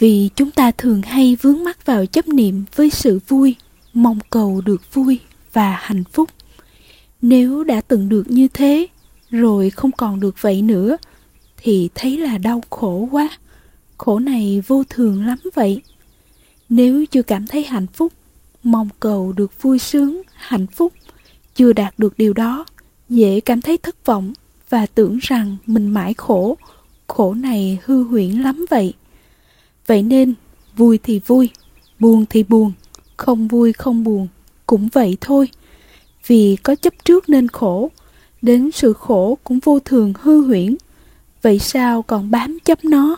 vì chúng ta thường hay vướng mắc vào chấp niệm với sự vui, mong cầu được vui và hạnh phúc. Nếu đã từng được như thế, rồi không còn được vậy nữa, thì thấy là đau khổ quá. Khổ này vô thường lắm vậy. Nếu chưa cảm thấy hạnh phúc, mong cầu được vui sướng, hạnh phúc, chưa đạt được điều đó, dễ cảm thấy thất vọng và tưởng rằng mình mãi khổ. Khổ này hư huyễn lắm vậy vậy nên, vui thì vui, buồn thì buồn, không vui không buồn, cũng vậy thôi. Vì có chấp trước nên khổ, đến sự khổ cũng vô thường hư huyễn. Vậy sao còn bám chấp nó?